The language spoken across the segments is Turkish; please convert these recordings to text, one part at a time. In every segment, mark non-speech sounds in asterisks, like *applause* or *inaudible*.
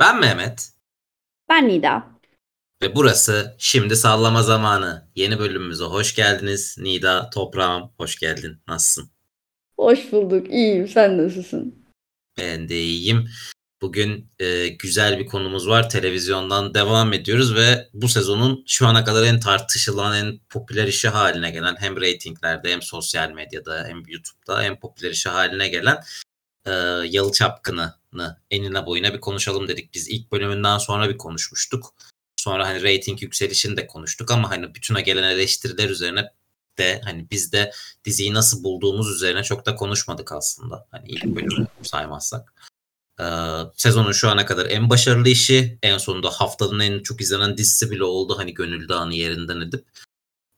Ben Mehmet. Ben Nida. Ve burası Şimdi Sallama Zamanı. Yeni bölümümüze hoş geldiniz. Nida, toprağım hoş geldin. Nasılsın? Hoş bulduk. İyiyim. Sen nasılsın? Ben de iyiyim. Bugün e, güzel bir konumuz var. Televizyondan devam ediyoruz ve bu sezonun şu ana kadar en tartışılan, en popüler işi haline gelen hem reytinglerde hem sosyal medyada hem YouTube'da en popüler işi haline gelen e, Yalı Çapkını'nı enine boyuna bir konuşalım dedik. Biz ilk bölümünden sonra bir konuşmuştuk. Sonra hani reyting yükselişini de konuştuk ama hani bütüne gelen eleştiriler üzerine de hani biz de diziyi nasıl bulduğumuz üzerine çok da konuşmadık aslında. Hani ilk bölümü saymazsak. Ee, sezonun şu ana kadar en başarılı işi. En sonunda haftanın en çok izlenen dizisi bile oldu. Hani gönül dağını yerinden edip.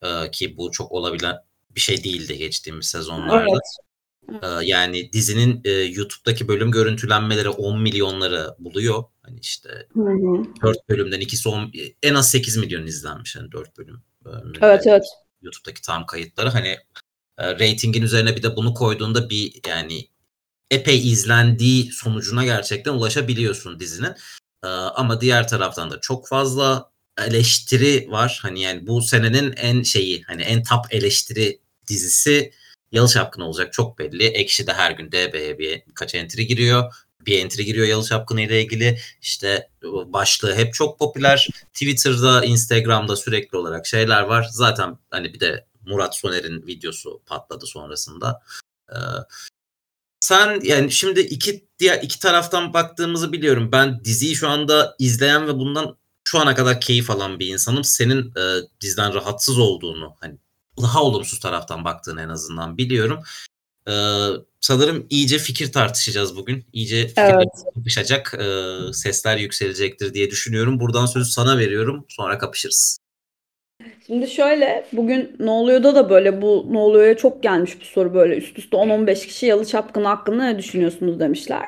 Ee, ki bu çok olabilen bir şey değildi geçtiğimiz sezonlarda. Evet. Ee, yani dizinin e, YouTube'daki bölüm görüntülenmeleri 10 milyonları buluyor. Hani işte hı hı. 4 bölümden ikisi 10, en az 8 milyon izlenmiş hani 4 bölüm. Evet evet. YouTube'daki tam kayıtları hani e, reytingin üzerine bir de bunu koyduğunda bir yani epey izlendiği sonucuna gerçekten ulaşabiliyorsun dizinin. E, ama diğer taraftan da çok fazla eleştiri var. Hani yani bu senenin en şeyi hani en top eleştiri dizisi Yalı Çapkın olacak çok belli. Ekşi de her gün DB'ye bir kaç entry giriyor. Bir entry giriyor Yalı Çapkın ile ilgili. İşte başlığı hep çok popüler. Twitter'da, Instagram'da sürekli olarak şeyler var. Zaten hani bir de Murat Soner'in videosu patladı sonrasında. Ee, sen yani şimdi iki diğer iki taraftan baktığımızı biliyorum. Ben diziyi şu anda izleyen ve bundan şu ana kadar keyif alan bir insanım. Senin e, diziden rahatsız olduğunu hani daha olumsuz taraftan baktığını en azından biliyorum. Ee, sanırım iyice fikir tartışacağız bugün. İyice fikirler evet. kapışacak, e, sesler yükselecektir diye düşünüyorum. Buradan sözü sana veriyorum, sonra kapışırız. Şimdi şöyle, bugün ne oluyor'da da böyle bu ne oluyor'ya çok gelmiş bu soru böyle üst üste 10-15 kişi Yalı Çapkını hakkında ne düşünüyorsunuz demişler.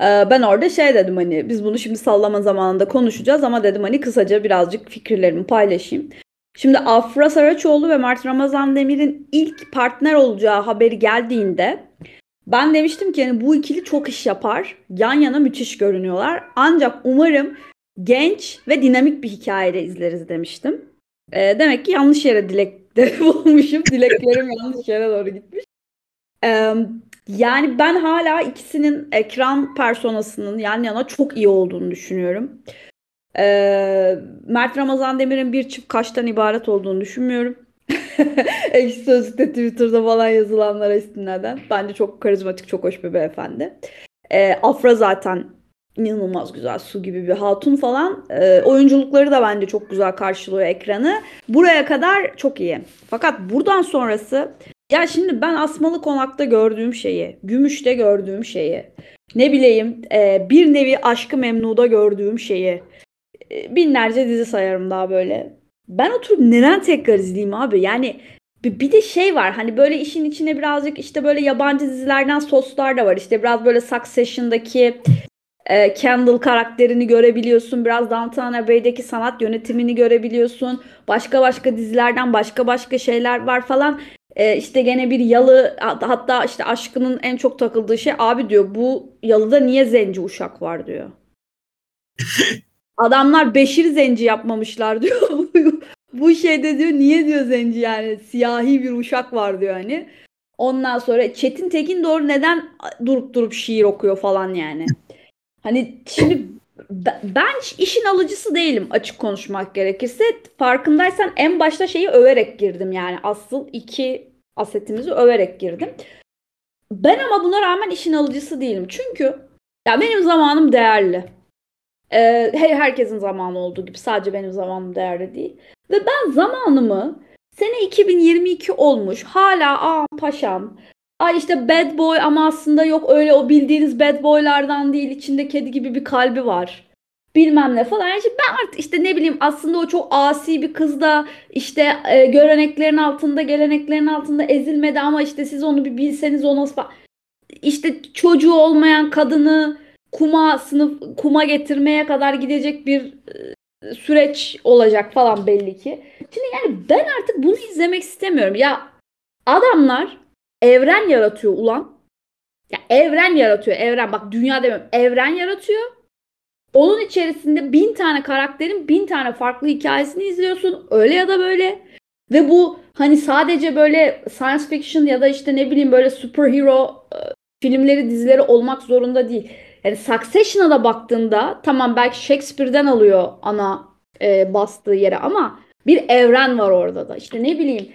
Ee, ben orada şey dedim hani biz bunu şimdi sallama zamanında konuşacağız ama dedim hani kısaca birazcık fikirlerimi paylaşayım. Şimdi Afra Saraçoğlu ve Mert Ramazan Demir'in ilk partner olacağı haberi geldiğinde ben demiştim ki yani bu ikili çok iş yapar. Yan yana müthiş görünüyorlar. Ancak umarım genç ve dinamik bir hikayede izleriz demiştim. E, demek ki yanlış yere dilekte *laughs* bulmuşum. Dileklerim *laughs* yanlış yere doğru gitmiş. E, yani ben hala ikisinin ekran personasının yan yana çok iyi olduğunu düşünüyorum. Ee, Mert Ramazan Demir'in bir çift kaştan ibaret olduğunu düşünmüyorum. *laughs* Ekşi Sözlük'te Twitter'da falan yazılanlara istinaden. Bence çok karizmatik, çok hoş bir beyefendi. Ee, Afra zaten inanılmaz güzel su gibi bir hatun falan. Ee, oyunculukları da bence çok güzel karşılıyor ekranı. Buraya kadar çok iyi. Fakat buradan sonrası ya şimdi ben Asmalı Konak'ta gördüğüm şeyi, Gümüş'te gördüğüm şeyi, ne bileyim e, bir nevi Aşkı Memnu'da gördüğüm şeyi, e, binlerce dizi sayarım daha böyle. Ben oturup neden tekrar izleyeyim abi? Yani bir de şey var hani böyle işin içine birazcık işte böyle yabancı dizilerden soslar da var. İşte biraz böyle Succession'daki e, Kendall karakterini görebiliyorsun. Biraz Downton Abbey'deki sanat yönetimini görebiliyorsun. Başka başka dizilerden başka başka şeyler var falan. E, işte gene bir yalı hatta işte aşkının en çok takıldığı şey abi diyor bu yalıda niye zenci uşak var diyor. *laughs* Adamlar Beşir zenci yapmamışlar diyor. *laughs* Bu şeyde diyor niye diyor zenci yani siyahi bir uşak var diyor hani. Ondan sonra Çetin Tekin doğru neden durup durup şiir okuyor falan yani. Hani şimdi ben işin alıcısı değilim açık konuşmak gerekirse. Farkındaysan en başta şeyi överek girdim yani asıl iki asetimizi överek girdim. Ben ama buna rağmen işin alıcısı değilim. Çünkü ya benim zamanım değerli. Ee, herkesin zamanı olduğu gibi sadece benim zamanım değerli değil. Ve ben zamanımı sene 2022 olmuş hala aa paşam Ay işte bad boy ama aslında yok öyle o bildiğiniz bad boylardan değil içinde kedi gibi bir kalbi var. Bilmem ne falan. Yani ben artık işte ne bileyim aslında o çok asi bir kız da işte e, göreneklerin altında geleneklerin altında ezilmedi ama işte siz onu bir bilseniz o nasıl işte çocuğu olmayan kadını kuma sınıf kuma getirmeye kadar gidecek bir e, süreç olacak falan belli ki. Şimdi yani ben artık bunu izlemek istemiyorum. Ya adamlar evren yaratıyor ulan. Ya evren yaratıyor. Evren bak dünya demiyorum. Evren yaratıyor. Onun içerisinde bin tane karakterin bin tane farklı hikayesini izliyorsun. Öyle ya da böyle. Ve bu hani sadece böyle science fiction ya da işte ne bileyim böyle superhero e, filmleri, dizileri olmak zorunda değil. Yani Succession'a da baktığında tamam belki Shakespeare'den alıyor ana e, bastığı yere ama bir evren var orada da. İşte ne bileyim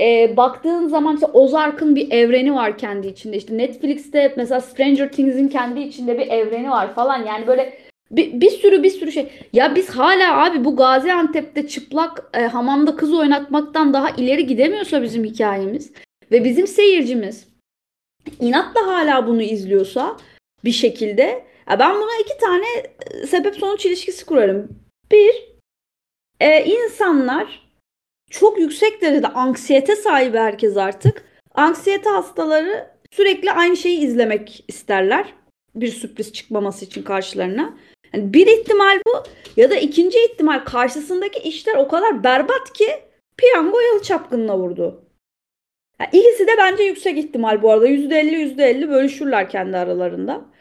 e, baktığın zaman işte Ozark'ın bir evreni var kendi içinde. İşte Netflix'te mesela Stranger Things'in kendi içinde bir evreni var falan. Yani böyle bir, bir sürü bir sürü şey. Ya biz hala abi bu Gaziantep'te çıplak e, hamamda kız oynatmaktan daha ileri gidemiyorsa bizim hikayemiz ve bizim seyircimiz inatla hala bunu izliyorsa bir şekilde ben buna iki tane e, sebep sonuç ilişkisi kurarım. Bir, e, insanlar çok yüksek derecede anksiyete sahibi herkes artık. Anksiyete hastaları sürekli aynı şeyi izlemek isterler. Bir sürpriz çıkmaması için karşılarına. Yani bir ihtimal bu ya da ikinci ihtimal karşısındaki işler o kadar berbat ki piyango yalı çapkınına vurdu. Yani ikisi de bence yüksek ihtimal bu arada. %50 %50 bölüşürler kendi aralarında.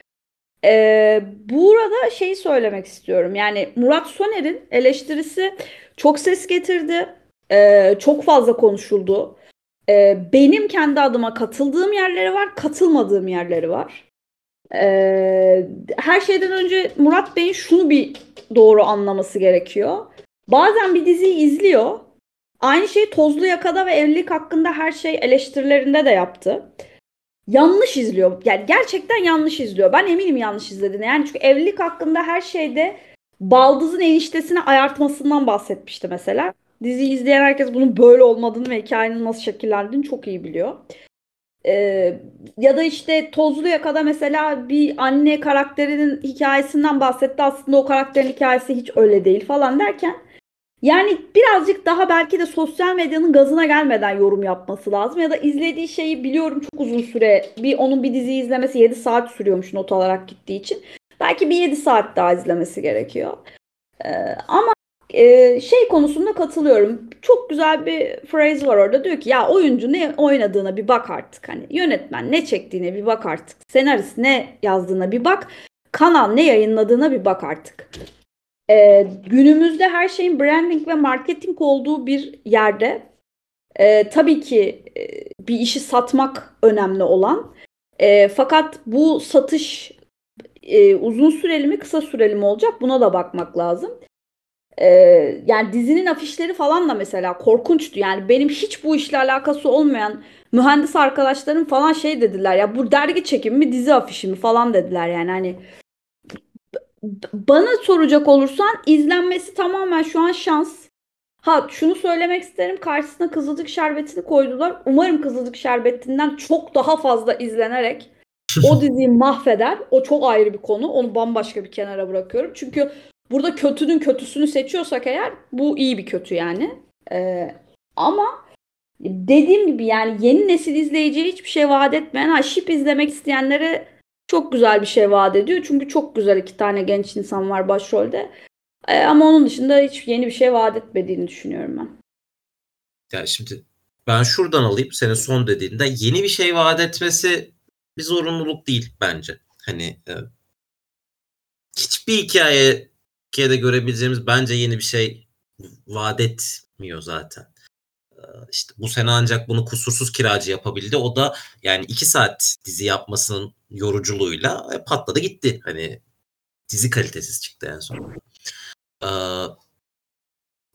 Ee, burada şeyi söylemek istiyorum. Yani Murat Soner'in eleştirisi çok ses getirdi. Ee, çok fazla konuşuldu. Ee, benim kendi adıma katıldığım yerleri var, katılmadığım yerleri var. Ee, her şeyden önce Murat Bey'in şunu bir doğru anlaması gerekiyor. Bazen bir diziyi izliyor. Aynı şeyi Tozlu Yakada ve Evlilik hakkında her şey eleştirilerinde de yaptı. Yanlış izliyor. Yani gerçekten yanlış izliyor. Ben eminim yanlış izlediğine. Yani çünkü evlilik hakkında her şeyde baldızın eniştesine ayartmasından bahsetmişti mesela. Diziyi izleyen herkes bunun böyle olmadığını ve hikayenin nasıl şekillendiğini çok iyi biliyor. Ee, ya da işte Tozlu Yaka'da mesela bir anne karakterinin hikayesinden bahsetti. Aslında o karakterin hikayesi hiç öyle değil falan derken yani birazcık daha belki de sosyal medyanın gazına gelmeden yorum yapması lazım. Ya da izlediği şeyi biliyorum çok uzun süre. Bir onun bir diziyi izlemesi 7 saat sürüyormuş not alarak gittiği için. Belki bir 7 saat daha izlemesi gerekiyor. Ee, ama e, şey konusunda katılıyorum. Çok güzel bir phrase var orada. Diyor ki ya oyuncu ne oynadığına bir bak artık. Hani yönetmen ne çektiğine bir bak artık. Senarist ne yazdığına bir bak. Kanal ne yayınladığına bir bak artık. Ee, günümüzde her şeyin branding ve marketing olduğu bir yerde e, tabii ki e, bir işi satmak önemli olan. E, fakat bu satış e, uzun süreli mi kısa süreli mi olacak buna da bakmak lazım. E, yani dizinin afişleri falan da mesela korkunçtu. Yani benim hiç bu işle alakası olmayan mühendis arkadaşlarım falan şey dediler ya bu dergi çekimi mi dizi afişi mi falan dediler yani hani bana soracak olursan izlenmesi tamamen şu an şans. Ha şunu söylemek isterim. Karşısına Kızılcık Şerbeti'ni koydular. Umarım Kızılcık Şerbeti'nden çok daha fazla izlenerek *laughs* o diziyi mahveder. O çok ayrı bir konu. Onu bambaşka bir kenara bırakıyorum. Çünkü burada kötünün kötüsünü seçiyorsak eğer bu iyi bir kötü yani. Ee, ama dediğim gibi yani yeni nesil izleyiciye hiçbir şey vaat etmeyen, ha şip izlemek isteyenlere çok güzel bir şey vaat ediyor. Çünkü çok güzel iki tane genç insan var başrolde. E, ama onun dışında hiç yeni bir şey vaat etmediğini düşünüyorum ben. Yani şimdi ben şuradan alayım senin son dediğinde yeni bir şey vaat etmesi bir zorunluluk değil bence. Hani e, hiçbir hikaye hikayede görebileceğimiz bence yeni bir şey vaat etmiyor zaten işte bu sene ancak bunu kusursuz kiracı yapabildi. O da yani iki saat dizi yapmasının yoruculuğuyla e, patladı gitti. Hani dizi kalitesiz çıktı en son. Ee,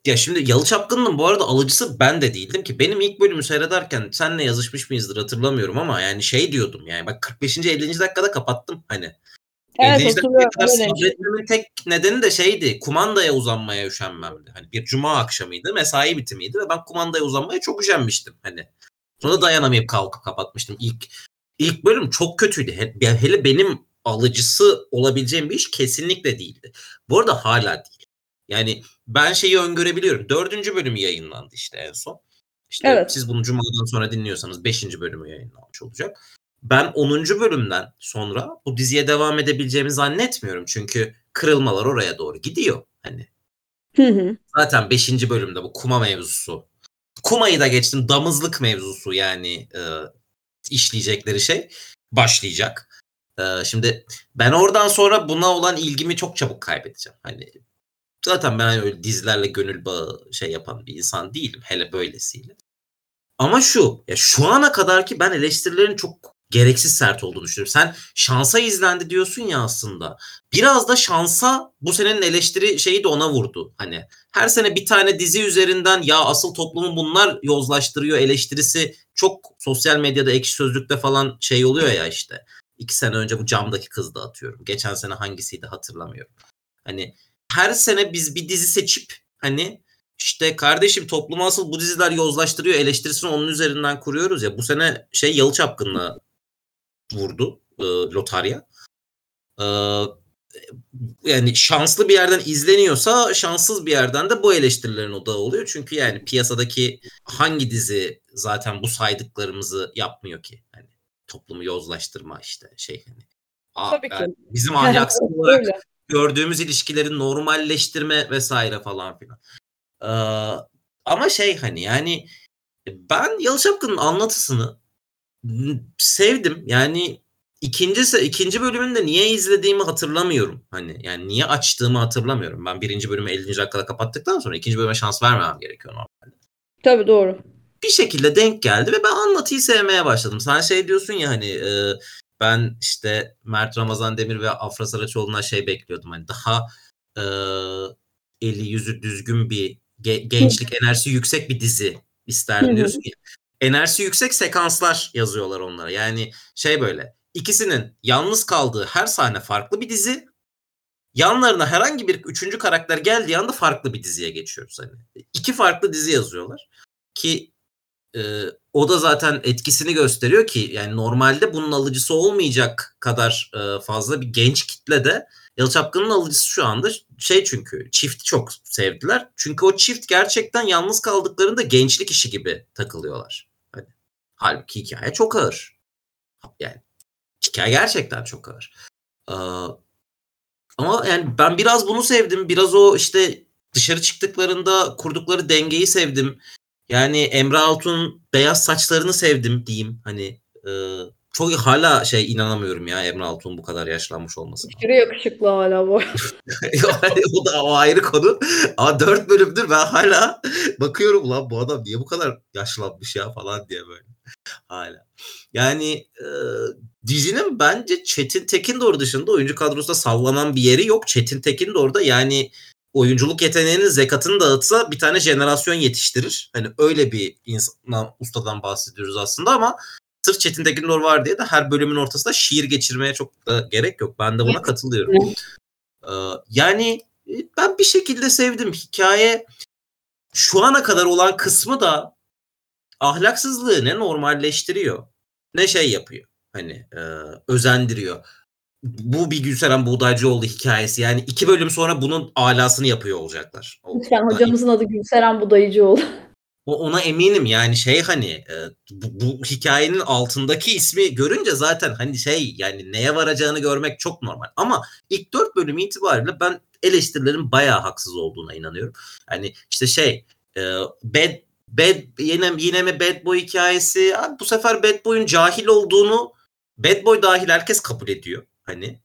ya şimdi Yalı Çapkın'ın bu arada alıcısı ben de değildim ki. Benim ilk bölümü seyrederken senle yazışmış mıyızdır hatırlamıyorum ama yani şey diyordum yani bak 45. 50. dakikada kapattım hani. Evet, 50. dakikaya kadar sabretmemin tek nedeni de şeydi. Kumandaya uzanmaya üşenmemdi. Hani bir cuma akşamıydı. Mesai bitimiydi ve ben kumandaya uzanmaya çok üşenmiştim. Hani sonra dayanamayıp kalkıp kapatmıştım. İlk ilk bölüm çok kötüydü. Hele benim alıcısı olabileceğim bir iş kesinlikle değildi. Bu arada hala değil. Yani ben şeyi öngörebiliyorum. Dördüncü bölümü yayınlandı işte en son. İşte evet. siz bunu cumadan sonra dinliyorsanız beşinci bölümü yayınlanmış olacak ben 10. bölümden sonra bu diziye devam edebileceğimi zannetmiyorum. Çünkü kırılmalar oraya doğru gidiyor. Hani hı hı. zaten 5. bölümde bu kuma mevzusu. Kumayı da geçtim damızlık mevzusu yani e, işleyecekleri şey başlayacak. Ee, şimdi ben oradan sonra buna olan ilgimi çok çabuk kaybedeceğim. Hani zaten ben öyle dizilerle gönül bağı şey yapan bir insan değilim. Hele böylesiyle. Ama şu, ya şu ana kadar ki ben eleştirilerin çok gereksiz sert olduğunu düşünüyorum. Sen şansa izlendi diyorsun ya aslında. Biraz da şansa bu senenin eleştiri şeyi de ona vurdu. Hani her sene bir tane dizi üzerinden ya asıl toplumu bunlar yozlaştırıyor eleştirisi çok sosyal medyada ekşi sözlükte falan şey oluyor ya işte. İki sene önce bu camdaki kız da atıyorum. Geçen sene hangisiydi hatırlamıyorum. Hani her sene biz bir dizi seçip hani işte kardeşim toplumu asıl bu diziler yozlaştırıyor eleştirisini onun üzerinden kuruyoruz ya. Bu sene şey Yalı Çapkın'la vurdu e, Lotarya. E, yani şanslı bir yerden izleniyorsa şanssız bir yerden de bu eleştirilerin odağı oluyor. Çünkü yani piyasadaki hangi dizi zaten bu saydıklarımızı yapmıyor ki? Hani toplumu yozlaştırma işte şey hani. Tabii yani ki. bizim ahlaksız *laughs* olarak gördüğümüz ilişkileri normalleştirme vesaire falan filan. Ee, ama şey hani yani ben Yalı anlatısını sevdim. Yani ikinci ikinci bölümünde niye izlediğimi hatırlamıyorum. Hani yani niye açtığımı hatırlamıyorum. Ben birinci bölümü 50. dakikada kapattıktan sonra ikinci bölüme şans vermemem gerekiyor normalde. Tabii doğru. Bir şekilde denk geldi ve ben anlatıyı sevmeye başladım. Sen şey diyorsun ya hani e, ben işte Mert Ramazan Demir ve Afra Saraçoğlu'na şey bekliyordum. Hani daha e, eli yüzü düzgün bir ge- gençlik enerjisi yüksek bir dizi isterdim diyorsun ya enerjisi yüksek sekanslar yazıyorlar onlara. Yani şey böyle ikisinin yalnız kaldığı her sahne farklı bir dizi. Yanlarına herhangi bir üçüncü karakter geldiği anda farklı bir diziye geçiyoruz. Hani iki farklı dizi yazıyorlar ki e, o da zaten etkisini gösteriyor ki yani normalde bunun alıcısı olmayacak kadar e, fazla bir genç kitle de Yalı Çapkın'ın alıcısı şu anda şey çünkü çifti çok sevdiler. Çünkü o çift gerçekten yalnız kaldıklarında gençlik işi gibi takılıyorlar. Hani, halbuki hikaye çok ağır. Yani hikaye gerçekten çok ağır. Ee, ama yani ben biraz bunu sevdim. Biraz o işte dışarı çıktıklarında kurdukları dengeyi sevdim. Yani Emre Altun beyaz saçlarını sevdim diyeyim. Hani e, çok hala şey inanamıyorum ya Emre Altun bu kadar yaşlanmış olmasına. Aşırı yakışıklı hala bu. *laughs* o da o ayrı konu. Ama dört bölümdür ben hala bakıyorum lan bu adam niye bu kadar yaşlanmış ya falan diye böyle. Hala. Yani e, dizinin bence Çetin Tekin doğru dışında oyuncu kadrosunda sallanan bir yeri yok. Çetin Tekin de orada yani oyunculuk yeteneğinin zekatını dağıtsa bir tane jenerasyon yetiştirir. Hani öyle bir insan, ustadan bahsediyoruz aslında ama sırf Çetin Tekindor var diye de her bölümün ortasında şiir geçirmeye çok da gerek yok. Ben de buna katılıyorum. Ee, yani ben bir şekilde sevdim. Hikaye şu ana kadar olan kısmı da ahlaksızlığı ne normalleştiriyor ne şey yapıyor. Hani e, özendiriyor. Bu bir Gülseren Buğdaycıoğlu hikayesi. Yani iki bölüm sonra bunun alasını yapıyor olacaklar. Lütfen hocamızın adı Gülseren Budayıcıoğlu. *laughs* O ona eminim yani şey hani e, bu, bu hikayenin altındaki ismi görünce zaten hani şey yani neye varacağını görmek çok normal. Ama ilk dört bölüm itibariyle ben eleştirilerin bayağı haksız olduğuna inanıyorum. Yani işte şey e, bad, bad yine, yine mi bad boy hikayesi abi bu sefer bad boy'un cahil olduğunu bad boy dahil herkes kabul ediyor. Hani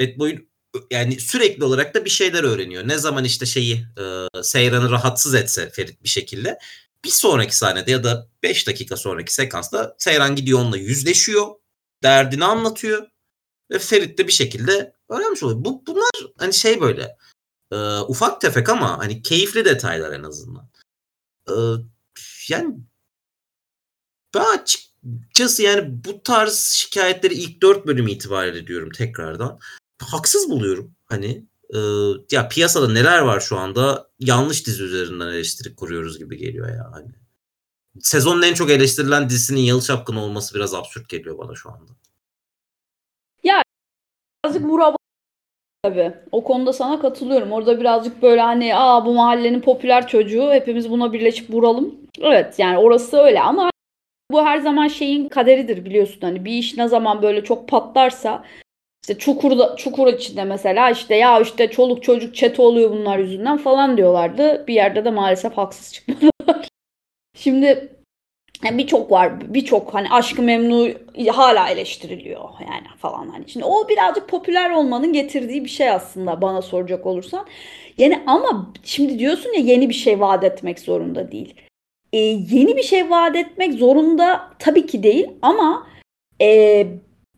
bad boy'un yani sürekli olarak da bir şeyler öğreniyor. Ne zaman işte şeyi e, Seyran'ı rahatsız etse Ferit bir şekilde bir sonraki sahnede ya da 5 dakika sonraki sekansta Seyran gidiyor onunla yüzleşiyor. Derdini anlatıyor. Ve Ferit de bir şekilde öğrenmiş oluyor. Bu, bunlar hani şey böyle e, ufak tefek ama hani keyifli detaylar en azından. E, yani ben açıkçası yani bu tarz şikayetleri ilk dört bölüm itibariyle diyorum tekrardan. Haksız buluyorum. Hani e, ya piyasada neler var şu anda yanlış dizi üzerinden eleştiri kuruyoruz gibi geliyor ya. Hani. Sezonun en çok eleştirilen dizisinin Yalı Çapkın olması biraz absürt geliyor bana şu anda. Ya birazcık Murat tabii. O konuda sana katılıyorum. Orada birazcık böyle hani aa bu mahallenin popüler çocuğu hepimiz buna birleşip vuralım. Evet yani orası öyle ama bu her zaman şeyin kaderidir biliyorsun. Hani bir iş ne zaman böyle çok patlarsa işte çukurda, çukur içinde mesela işte ya işte çoluk çocuk çete oluyor bunlar yüzünden falan diyorlardı. Bir yerde de maalesef haksız çıkmadılar. *laughs* Şimdi Yani birçok var. Birçok hani Aşkı Memnu hala eleştiriliyor yani falan hani. Şimdi o birazcık popüler olmanın getirdiği bir şey aslında bana soracak olursan. Yani ama şimdi diyorsun ya yeni bir şey vaat etmek zorunda değil. Ee, yeni bir şey vaat etmek zorunda tabii ki değil ama e,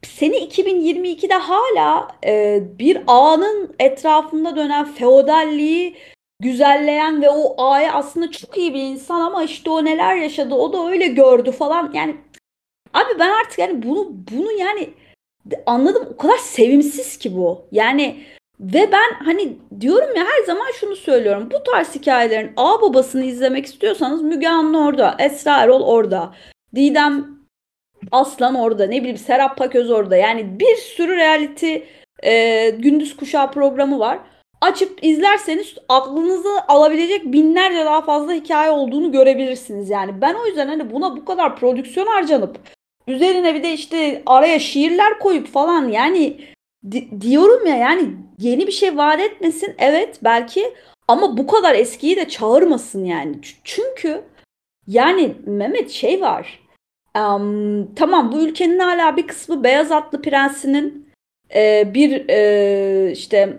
seni 2022'de hala e, bir ağanın etrafında dönen feodalliği güzelleyen ve o A'ya aslında çok iyi bir insan ama işte o neler yaşadı o da öyle gördü falan. Yani abi ben artık yani bunu bunu yani anladım. O kadar sevimsiz ki bu. Yani ve ben hani diyorum ya her zaman şunu söylüyorum. Bu tarz hikayelerin A babasını izlemek istiyorsanız Müge Anlı orada Esra Erol orada Didem Aslan orada ne bileyim Serap Paköz orada. Yani bir sürü reality e, gündüz kuşağı programı var açıp izlerseniz aklınızı alabilecek binlerce daha fazla hikaye olduğunu görebilirsiniz yani. Ben o yüzden hani buna bu kadar prodüksiyon harcanıp üzerine bir de işte araya şiirler koyup falan yani di- diyorum ya yani yeni bir şey vaat etmesin evet belki ama bu kadar eskiyi de çağırmasın yani. Çünkü yani Mehmet şey var. Um, tamam bu ülkenin hala bir kısmı beyaz atlı prensinin e, bir e, işte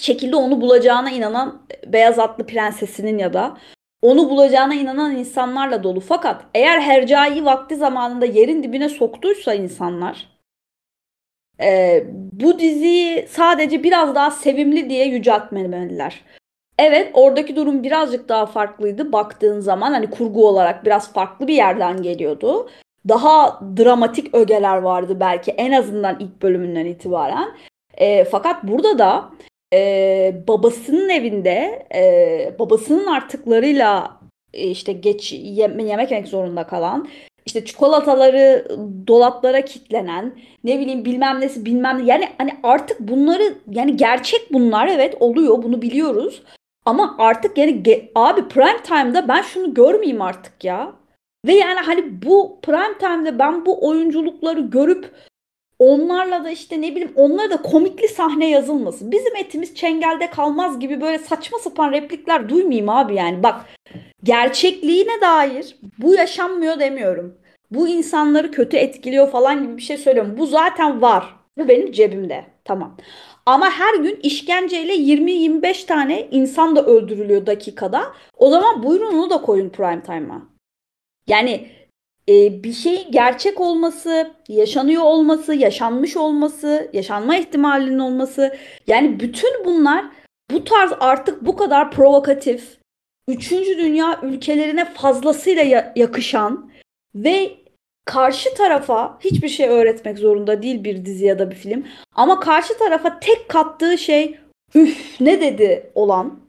şekilde onu bulacağına inanan beyaz atlı prensesinin ya da onu bulacağına inanan insanlarla dolu. Fakat eğer Hercai vakti zamanında yerin dibine soktuysa insanlar e, bu diziyi sadece biraz daha sevimli diye yüceltmeliler. Evet oradaki durum birazcık daha farklıydı baktığın zaman hani kurgu olarak biraz farklı bir yerden geliyordu. Daha dramatik ögeler vardı belki en azından ilk bölümünden itibaren. E, fakat burada da e, babasının evinde e, babasının artıklarıyla e, işte geç yem, yemek yemek zorunda kalan işte çikolataları dolaplara kitlenen ne bileyim bilmem nesi bilmem ne yani hani artık bunları yani gerçek bunlar evet oluyor bunu biliyoruz. Ama artık yani ge- abi prime time'da ben şunu görmeyeyim artık ya. Ve yani hani bu prime time'da ben bu oyunculukları görüp onlarla da işte ne bileyim onlara da komikli sahne yazılmasın. Bizim etimiz çengelde kalmaz gibi böyle saçma sapan replikler duymayayım abi yani. Bak gerçekliğine dair bu yaşanmıyor demiyorum. Bu insanları kötü etkiliyor falan gibi bir şey söylüyorum. Bu zaten var. Bu benim cebimde. Tamam. Ama her gün işkenceyle 20-25 tane insan da öldürülüyor dakikada. O zaman buyurun onu da koyun prime time'a. Yani e, bir şey gerçek olması, yaşanıyor olması, yaşanmış olması, yaşanma ihtimalinin olması. Yani bütün bunlar bu tarz artık bu kadar provokatif, üçüncü dünya ülkelerine fazlasıyla ya- yakışan ve karşı tarafa hiçbir şey öğretmek zorunda değil bir dizi ya da bir film. Ama karşı tarafa tek kattığı şey üf ne? dedi olan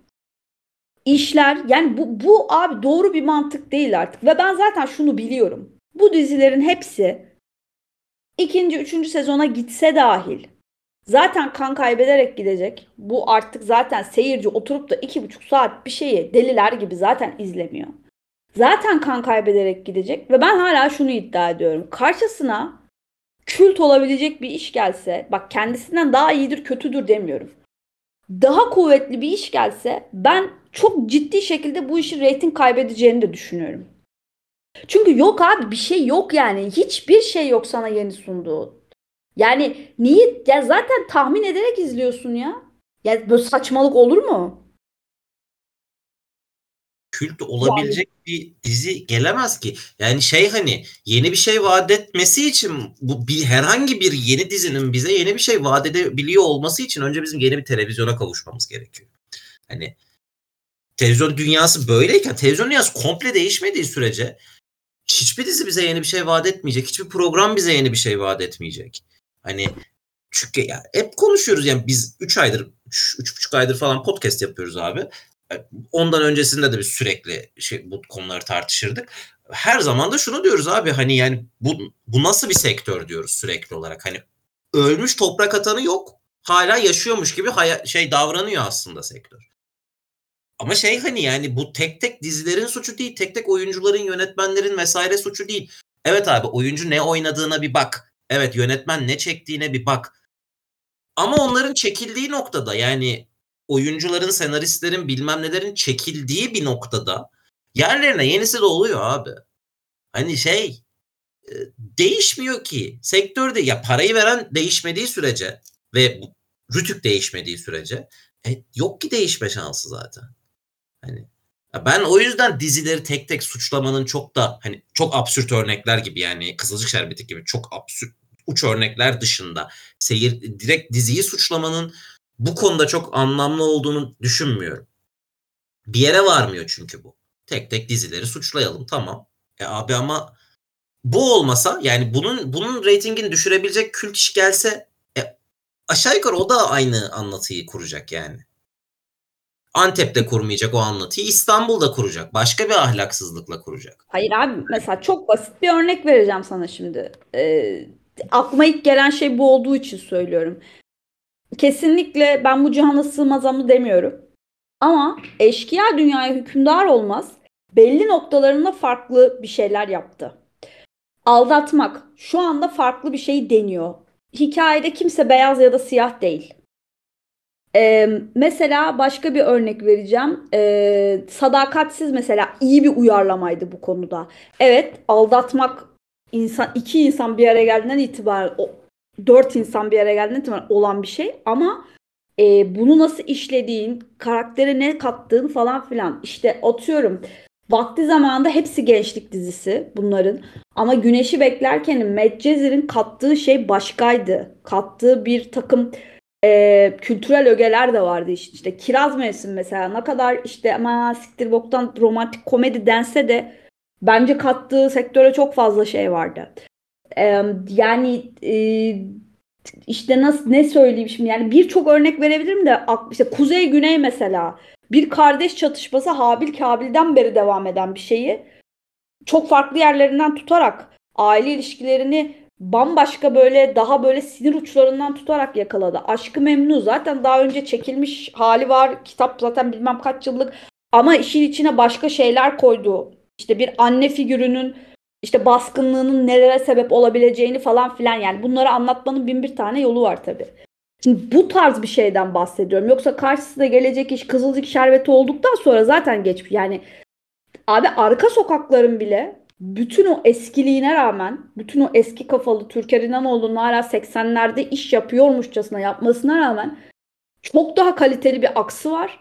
işler yani bu, bu abi doğru bir mantık değil artık ve ben zaten şunu biliyorum. Bu dizilerin hepsi ikinci, üçüncü sezona gitse dahil zaten kan kaybederek gidecek. Bu artık zaten seyirci oturup da iki buçuk saat bir şeyi deliler gibi zaten izlemiyor. Zaten kan kaybederek gidecek ve ben hala şunu iddia ediyorum. Karşısına kült olabilecek bir iş gelse, bak kendisinden daha iyidir kötüdür demiyorum. Daha kuvvetli bir iş gelse ben çok ciddi şekilde bu işin reyting kaybedeceğini de düşünüyorum. Çünkü yok abi bir şey yok yani. Hiçbir şey yok sana yeni sunduğu. Yani niye? Ya zaten tahmin ederek izliyorsun ya. Ya böyle saçmalık olur mu? Kült olabilecek yani. bir dizi gelemez ki. Yani şey hani yeni bir şey vaat etmesi için bu bir herhangi bir yeni dizinin bize yeni bir şey vaat edebiliyor olması için önce bizim yeni bir televizyona kavuşmamız gerekiyor. Hani televizyon dünyası böyleyken televizyon dünyası komple değişmediği sürece hiçbir dizi bize yeni bir şey vaat etmeyecek. Hiçbir program bize yeni bir şey vaat etmeyecek. Hani çünkü ya hep konuşuyoruz yani biz 3 aydır 3,5 aydır falan podcast yapıyoruz abi. Ondan öncesinde de biz sürekli şey, bu konuları tartışırdık. Her zaman da şunu diyoruz abi hani yani bu, bu nasıl bir sektör diyoruz sürekli olarak. Hani ölmüş toprak atanı yok. Hala yaşıyormuş gibi haya, şey davranıyor aslında sektör. Ama şey hani yani bu tek tek dizilerin suçu değil, tek tek oyuncuların, yönetmenlerin vesaire suçu değil. Evet abi oyuncu ne oynadığına bir bak. Evet yönetmen ne çektiğine bir bak. Ama onların çekildiği noktada yani oyuncuların, senaristlerin bilmem nelerin çekildiği bir noktada yerlerine yenisi de oluyor abi. hani şey e, değişmiyor ki. Sektörde ya parayı veren değişmediği sürece ve Rütük değişmediği sürece e, yok ki değişme şansı zaten. Hani ben o yüzden dizileri tek tek suçlamanın çok da hani çok absürt örnekler gibi yani Kızılcık Şerbeti gibi çok absürt uç örnekler dışında seyir direkt diziyi suçlamanın bu konuda çok anlamlı olduğunu düşünmüyorum. Bir yere varmıyor çünkü bu. Tek tek dizileri suçlayalım tamam. E abi ama bu olmasa yani bunun bunun reytingini düşürebilecek kült iş gelse e, aşağı yukarı o da aynı anlatıyı kuracak yani. Antep'te kurmayacak o anlatıyı İstanbul'da kuracak. Başka bir ahlaksızlıkla kuracak. Hayır abi mesela çok basit bir örnek vereceğim sana şimdi. Ee, aklıma ilk gelen şey bu olduğu için söylüyorum. Kesinlikle ben bu cihana sığmaz demiyorum. Ama eşkıya dünyaya hükümdar olmaz belli noktalarında farklı bir şeyler yaptı. Aldatmak şu anda farklı bir şey deniyor. Hikayede kimse beyaz ya da siyah değil. Ee, mesela başka bir örnek vereceğim. Ee, sadakatsiz mesela iyi bir uyarlamaydı bu konuda. Evet aldatmak insan iki insan bir araya geldiğinden itibaren o, dört insan bir araya geldiğinden itibaren olan bir şey ama e, bunu nasıl işlediğin, karaktere ne kattığın falan filan. İşte atıyorum vakti zamanında hepsi gençlik dizisi bunların. Ama Güneş'i beklerken Medcezir'in kattığı şey başkaydı. Kattığı bir takım e, kültürel ögeler de vardı işte. işte Kiraz Mevsim mesela ne kadar işte ama siktir boktan romantik komedi dense de bence kattığı sektöre çok fazla şey vardı. E, yani e, işte nasıl ne söyleyeyim şimdi yani birçok örnek verebilirim de işte Kuzey Güney mesela bir kardeş çatışması Habil Kabil'den beri devam eden bir şeyi çok farklı yerlerinden tutarak aile ilişkilerini bambaşka böyle daha böyle sinir uçlarından tutarak yakaladı. Aşkı Memnu zaten daha önce çekilmiş hali var. Kitap zaten bilmem kaç yıllık ama işin içine başka şeyler koydu. İşte bir anne figürünün işte baskınlığının nelere sebep olabileceğini falan filan yani bunları anlatmanın bin bir tane yolu var tabii. Şimdi bu tarz bir şeyden bahsediyorum. Yoksa karşısında gelecek iş Kızılcık Şerbeti olduktan sonra zaten geçmiş. Yani abi arka sokakların bile bütün o eskiliğine rağmen, bütün o eski kafalı Türker İnanoğlu'nun hala 80'lerde iş yapıyormuşçasına yapmasına rağmen çok daha kaliteli bir aksı var.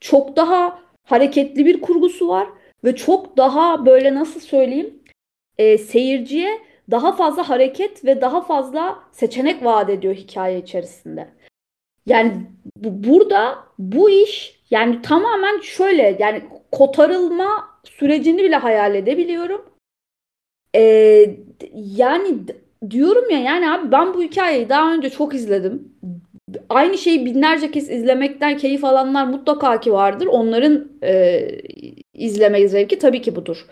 Çok daha hareketli bir kurgusu var ve çok daha böyle nasıl söyleyeyim e, seyirciye daha fazla hareket ve daha fazla seçenek vaat ediyor hikaye içerisinde. Yani bu, burada bu iş yani tamamen şöyle yani kotarılma sürecini bile hayal edebiliyorum. Ee, yani diyorum ya yani abi ben bu hikayeyi daha önce çok izledim. Aynı şeyi binlerce kez izlemekten keyif alanlar mutlaka ki vardır. Onların e, izleme zevki tabii ki budur.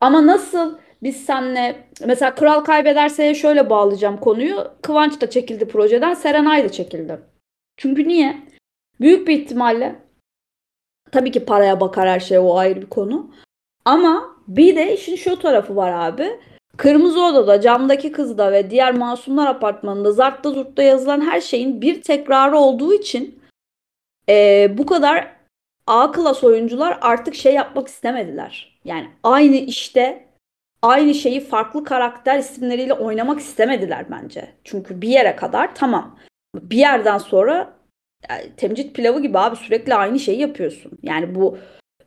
Ama nasıl biz senle mesela Kral kaybederse şöyle bağlayacağım konuyu. Kıvanç da çekildi projeden, Serenay da çekildi. Çünkü niye? Büyük bir ihtimalle tabii ki paraya bakar her şey o ayrı bir konu. Ama bir de işin şu tarafı var abi. Kırmızı Oda'da, Camdaki Kız'da ve diğer Masumlar Apartmanı'nda Zart'ta Zurt'ta yazılan her şeyin bir tekrarı olduğu için e, bu kadar A klas oyuncular artık şey yapmak istemediler. Yani aynı işte aynı şeyi farklı karakter isimleriyle oynamak istemediler bence. Çünkü bir yere kadar tamam. Bir yerden sonra yani, temcit pilavı gibi abi sürekli aynı şeyi yapıyorsun. Yani bu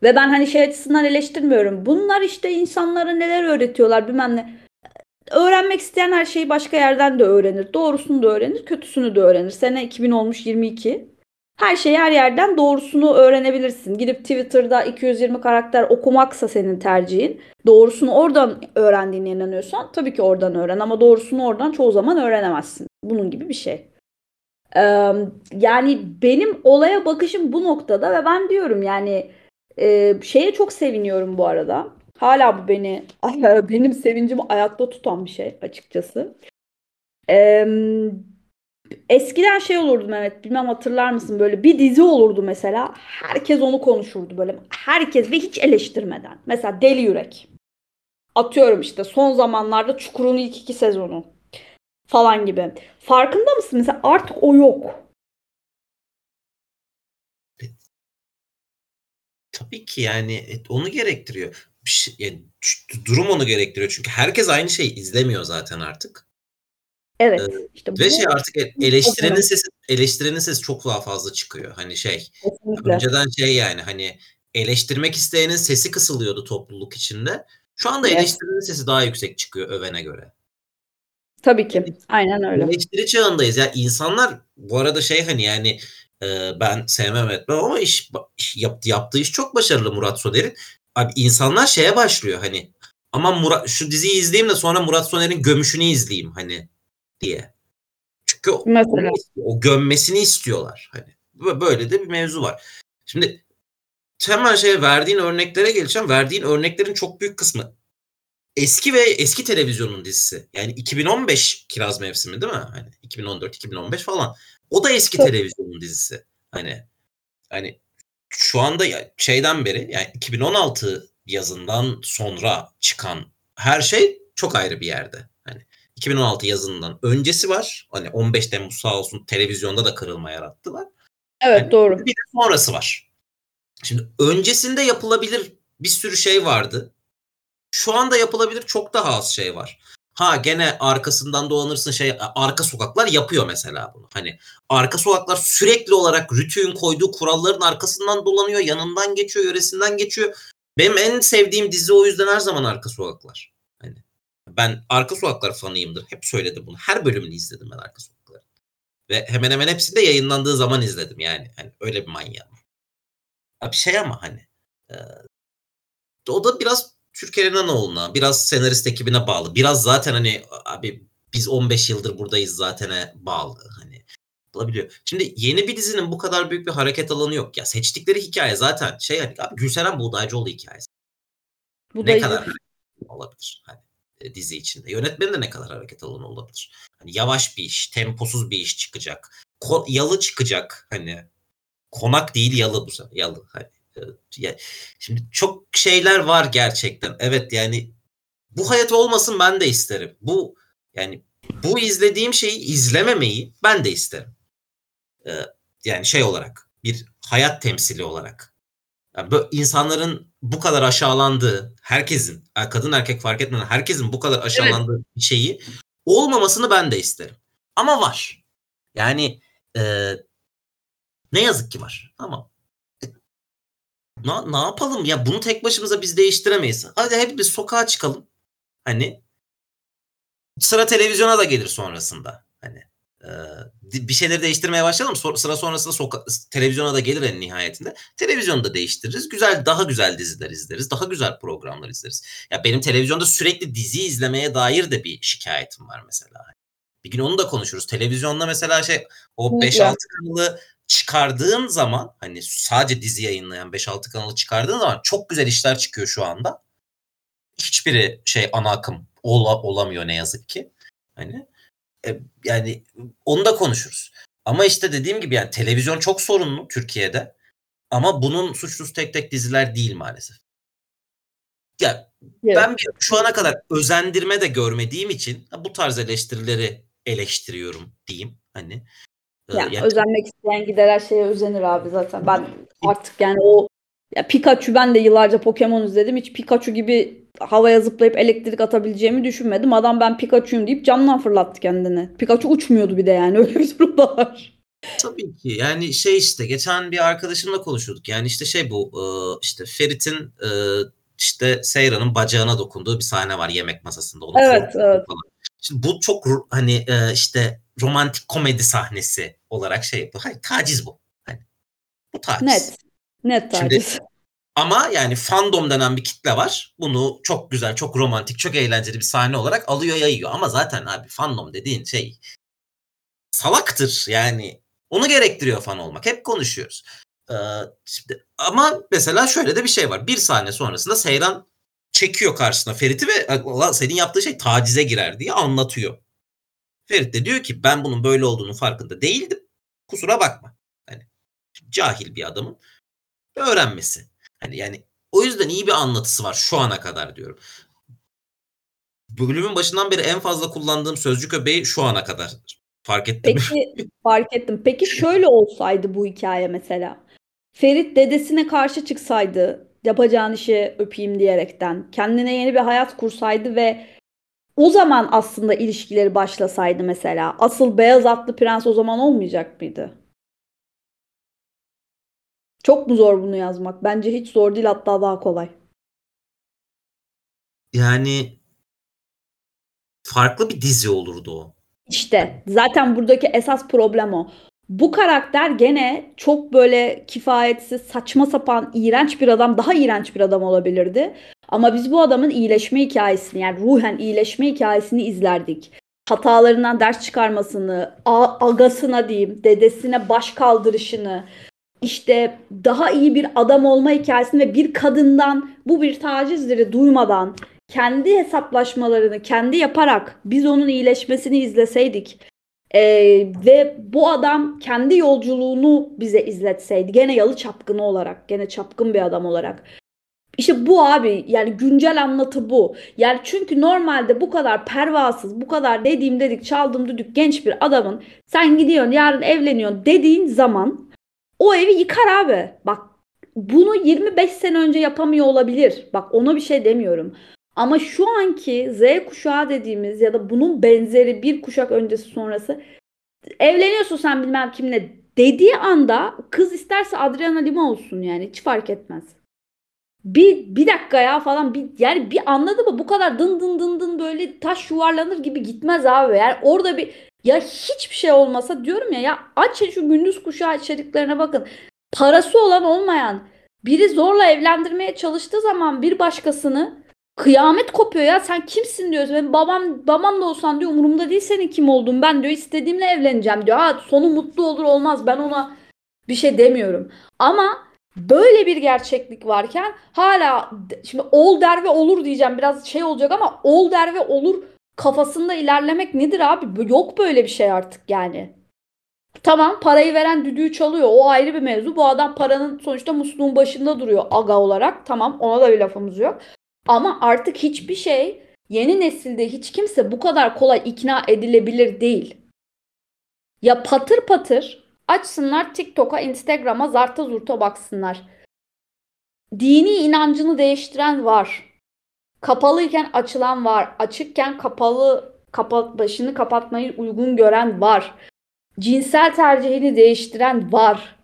ve ben hani şey açısından eleştirmiyorum. Bunlar işte insanlara neler öğretiyorlar bilmem ne. Öğrenmek isteyen her şeyi başka yerden de öğrenir. Doğrusunu da öğrenir, kötüsünü de öğrenir. Sene 2000 olmuş 22. Her şeyi her yerden doğrusunu öğrenebilirsin. Gidip Twitter'da 220 karakter okumaksa senin tercihin. Doğrusunu oradan öğrendiğine inanıyorsan tabii ki oradan öğren ama doğrusunu oradan çoğu zaman öğrenemezsin. Bunun gibi bir şey. Ee, yani benim olaya bakışım bu noktada ve ben diyorum yani e, şeye çok seviniyorum bu arada. Hala bu beni *laughs* benim sevincimi ayakta tutan bir şey açıkçası. Ee, Eskiden şey olurdu Mehmet bilmem hatırlar mısın böyle bir dizi olurdu mesela herkes onu konuşurdu böyle herkes ve hiç eleştirmeden. Mesela Deli Yürek. Atıyorum işte son zamanlarda Çukur'un ilk iki sezonu falan gibi. Farkında mısın? Mesela artık o yok. Tabii ki yani onu gerektiriyor. şey, yani, durum onu gerektiriyor. Çünkü herkes aynı şeyi izlemiyor zaten artık. Evet. Ee, işte ve şey artık e, eleştirenin sesi eleştirenin sesi çok daha fazla çıkıyor. Hani şey Kesinlikle. önceden şey yani hani eleştirmek isteyenin sesi kısılıyordu topluluk içinde. Şu anda evet. eleştirinin sesi daha yüksek çıkıyor övene göre. Tabii ki. Aynen öyle. Eleştiri çağındayız. Ya yani insanlar bu arada şey hani yani e, ben sevmem etmem ama iş, iş yaptı, yaptığı iş çok başarılı Murat Soner'in. Abi insanlar şeye başlıyor hani ama Murat şu diziyi izleyeyim de sonra Murat Soner'in gömüşünü izleyeyim hani diye. Çünkü Mesela. O, o gömmesini istiyorlar hani. Böyle de bir mevzu var. Şimdi hemen şey verdiğin örneklere geleceğim. Verdiğin örneklerin çok büyük kısmı eski ve eski televizyonun dizisi. Yani 2015 Kiraz Mevsimi değil mi? Hani 2014 2015 falan. O da eski televizyonun dizisi. Hani hani şu anda şeyden beri yani 2016 yazından sonra çıkan her şey çok ayrı bir yerde. Hani 2016 yazından öncesi var. Hani 15 Temmuz sağ olsun televizyonda da kırılma yarattılar. Evet yani doğru. Bir de sonrası var. Şimdi öncesinde yapılabilir bir sürü şey vardı. Şu anda yapılabilir çok daha az şey var. Ha gene arkasından dolanırsın şey arka sokaklar yapıyor mesela bunu. Hani arka sokaklar sürekli olarak Rütü'nün koyduğu kuralların arkasından dolanıyor, yanından geçiyor, yöresinden geçiyor. Benim en sevdiğim dizi o yüzden her zaman arka sokaklar. Hani ben arka sokaklar fanıyımdır. Hep söyledim bunu. Her bölümünü izledim ben arka sokakları. Ve hemen hemen hepsini de yayınlandığı zaman izledim yani. Hani öyle bir manyağım. Bir şey ama hani e, o da biraz Türker İnanoğlu'na, biraz senarist ekibine bağlı. Biraz zaten hani abi biz 15 yıldır buradayız zaten'e bağlı. Hani olabiliyor. Şimdi yeni bir dizinin bu kadar büyük bir hareket alanı yok. Ya seçtikleri hikaye zaten şey hani abi Gülseren Buğdaycıoğlu hikayesi. Buğdaycı. Ne kadar olabilir hani e, dizi içinde. Yönetmenin de ne kadar hareket alanı olabilir. Hani yavaş bir iş, temposuz bir iş çıkacak. Ko- yalı çıkacak hani. Konak değil yalı bu sefer. Yalı hani yani şimdi çok şeyler var gerçekten. Evet yani bu hayat olmasın ben de isterim. Bu yani bu izlediğim şeyi izlememeyi ben de isterim. Ee, yani şey olarak bir hayat temsili olarak. Yani böyle insanların bu kadar aşağılandığı, herkesin, kadın erkek fark etmeden herkesin bu kadar aşağılandığı evet. bir şeyi olmamasını ben de isterim. Ama var. Yani e, ne yazık ki var. Ama ne, ne yapalım ya bunu tek başımıza biz değiştiremeyiz. Hadi hep biz sokağa çıkalım. Hani sıra televizyona da gelir sonrasında. Hani e, bir şeyleri değiştirmeye başlayalım. Sıra sonrasında soka- televizyona da gelir en nihayetinde. Televizyonu da değiştiririz. Güzel daha güzel diziler izleriz. Daha güzel programlar izleriz. Ya benim televizyonda sürekli dizi izlemeye dair de bir şikayetim var mesela. Bir gün onu da konuşuruz. Televizyonda mesela şey o 5-6 kanalı çıkardığın zaman hani sadece dizi yayınlayan 5-6 kanalı çıkardığın zaman çok güzel işler çıkıyor şu anda. Hiçbiri şey ana akım ol, olamıyor ne yazık ki. Hani e, yani onu da konuşuruz. Ama işte dediğim gibi yani televizyon çok sorunlu Türkiye'de. Ama bunun suçlusu tek tek diziler değil maalesef. Ya evet. ben bir, şu ana kadar özendirme de görmediğim için bu tarz eleştirileri eleştiriyorum diyeyim. Hani yani, yani özenmek isteyen gider her şeye özenir abi zaten. Ben artık yani o ya Pikachu ben de yıllarca Pokemon izledim. Hiç Pikachu gibi havaya zıplayıp elektrik atabileceğimi düşünmedim. Adam ben Pikachu'yum deyip camdan fırlattı kendini. Pikachu uçmuyordu bir de yani *laughs* öyle bir durum da var. Tabii ki yani şey işte geçen bir arkadaşımla konuşuyorduk. Yani işte şey bu işte Ferit'in işte Seyran'ın bacağına dokunduğu bir sahne var yemek masasında. Onu evet, evet. Falan. Şimdi bu çok hani işte romantik komedi sahnesi olarak şey yapıyor. Hayır taciz bu. Hani, bu taciz. Net. Net taciz. Şimdi, ama yani fandom denen bir kitle var. Bunu çok güzel, çok romantik, çok eğlenceli bir sahne olarak alıyor yayıyor. Ama zaten abi fandom dediğin şey salaktır yani. Onu gerektiriyor fan olmak. Hep konuşuyoruz. Ee, şimdi, ama mesela şöyle de bir şey var. Bir sahne sonrasında Seyran çekiyor karşısına Ferit'i ve senin yaptığı şey tacize girer diye anlatıyor. Ferit de diyor ki ben bunun böyle olduğunu farkında değildim. Kusura bakma. Hani cahil bir adamın öğrenmesi. Hani yani o yüzden iyi bir anlatısı var şu ana kadar diyorum. Bölümün başından beri en fazla kullandığım sözcük öbeği şu ana kadar. Fark ettim. Peki fark ettim. Peki şöyle olsaydı bu hikaye mesela. Ferit dedesine karşı çıksaydı yapacağın işi öpeyim diyerekten kendine yeni bir hayat kursaydı ve o zaman aslında ilişkileri başlasaydı mesela asıl beyaz atlı prens o zaman olmayacak mıydı? Çok mu zor bunu yazmak? Bence hiç zor değil hatta daha kolay. Yani farklı bir dizi olurdu o. İşte zaten buradaki esas problem o. Bu karakter gene çok böyle kifayetsiz, saçma sapan, iğrenç bir adam, daha iğrenç bir adam olabilirdi. Ama biz bu adamın iyileşme hikayesini yani ruhen iyileşme hikayesini izlerdik. Hatalarından ders çıkarmasını, agasına diyeyim, dedesine baş kaldırışını, işte daha iyi bir adam olma hikayesini ve bir kadından bu bir tacizleri duymadan kendi hesaplaşmalarını kendi yaparak biz onun iyileşmesini izleseydik ee, ve bu adam kendi yolculuğunu bize izletseydi gene yalı çapkını olarak gene çapkın bir adam olarak işte bu abi yani güncel anlatı bu. Yani çünkü normalde bu kadar pervasız, bu kadar dediğim dedik, çaldım düdük genç bir adamın sen gidiyorsun yarın evleniyorsun dediğin zaman o evi yıkar abi. Bak bunu 25 sene önce yapamıyor olabilir. Bak ona bir şey demiyorum. Ama şu anki Z kuşağı dediğimiz ya da bunun benzeri bir kuşak öncesi sonrası evleniyorsun sen bilmem kimle dediği anda kız isterse Adriana Lima olsun yani hiç fark etmez. Bir, bir dakika ya falan bir yani bir anladı mı bu kadar dın dın dın dın böyle taş yuvarlanır gibi gitmez abi. Yani orada bir ya hiçbir şey olmasa diyorum ya ya açın şu gündüz kuşağı içeriklerine bakın. Parası olan olmayan biri zorla evlendirmeye çalıştığı zaman bir başkasını kıyamet kopuyor ya sen kimsin diyorsun. Benim babam babam da olsan diyor umurumda değil senin kim olduğun. Ben diyor istediğimle evleneceğim diyor. Ha sonu mutlu olur olmaz ben ona bir şey demiyorum. Ama böyle bir gerçeklik varken hala şimdi ol der ve olur diyeceğim biraz şey olacak ama ol der ve olur kafasında ilerlemek nedir abi? Yok böyle bir şey artık yani. Tamam parayı veren düdüğü çalıyor. O ayrı bir mevzu. Bu adam paranın sonuçta musluğun başında duruyor aga olarak. Tamam ona da bir lafımız yok. Ama artık hiçbir şey yeni nesilde hiç kimse bu kadar kolay ikna edilebilir değil. Ya patır patır açsınlar TikTok'a, Instagram'a, zarta zurta baksınlar. Dini inancını değiştiren var. Kapalıyken açılan var. Açıkken kapalı kapat başını kapatmayı uygun gören var. Cinsel tercihini değiştiren var.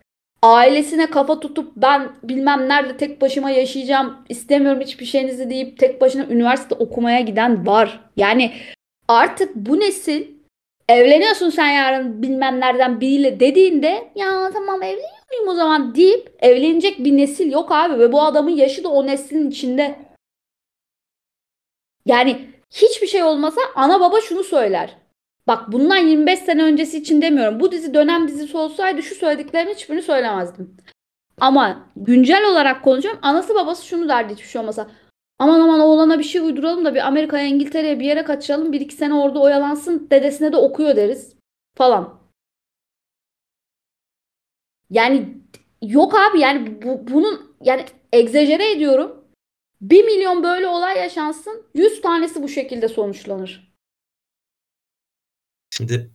Ailesine kafa tutup ben bilmem nerede tek başıma yaşayacağım, istemiyorum hiçbir şeyinizi deyip tek başına üniversite okumaya giden var. Yani artık bu nesil evleniyorsun sen yarın bilmem nereden biriyle dediğinde ya tamam evleniyor muyum o zaman deyip evlenecek bir nesil yok abi ve bu adamın yaşı da o neslin içinde. Yani hiçbir şey olmasa ana baba şunu söyler. Bak bundan 25 sene öncesi için demiyorum. Bu dizi dönem dizisi olsaydı şu söylediklerimin hiçbirini söylemezdim. Ama güncel olarak konuşuyorum. Anası babası şunu derdi hiçbir şey olmasa. Aman aman oğlana bir şey uyduralım da bir Amerika'ya İngiltere'ye bir yere kaçıralım. Bir iki sene orada oyalansın. Dedesine de okuyor deriz. Falan. Yani yok abi yani bu, bunun yani egzajere ediyorum. 1 milyon böyle olay yaşansın. 100 tanesi bu şekilde sonuçlanır. Şimdi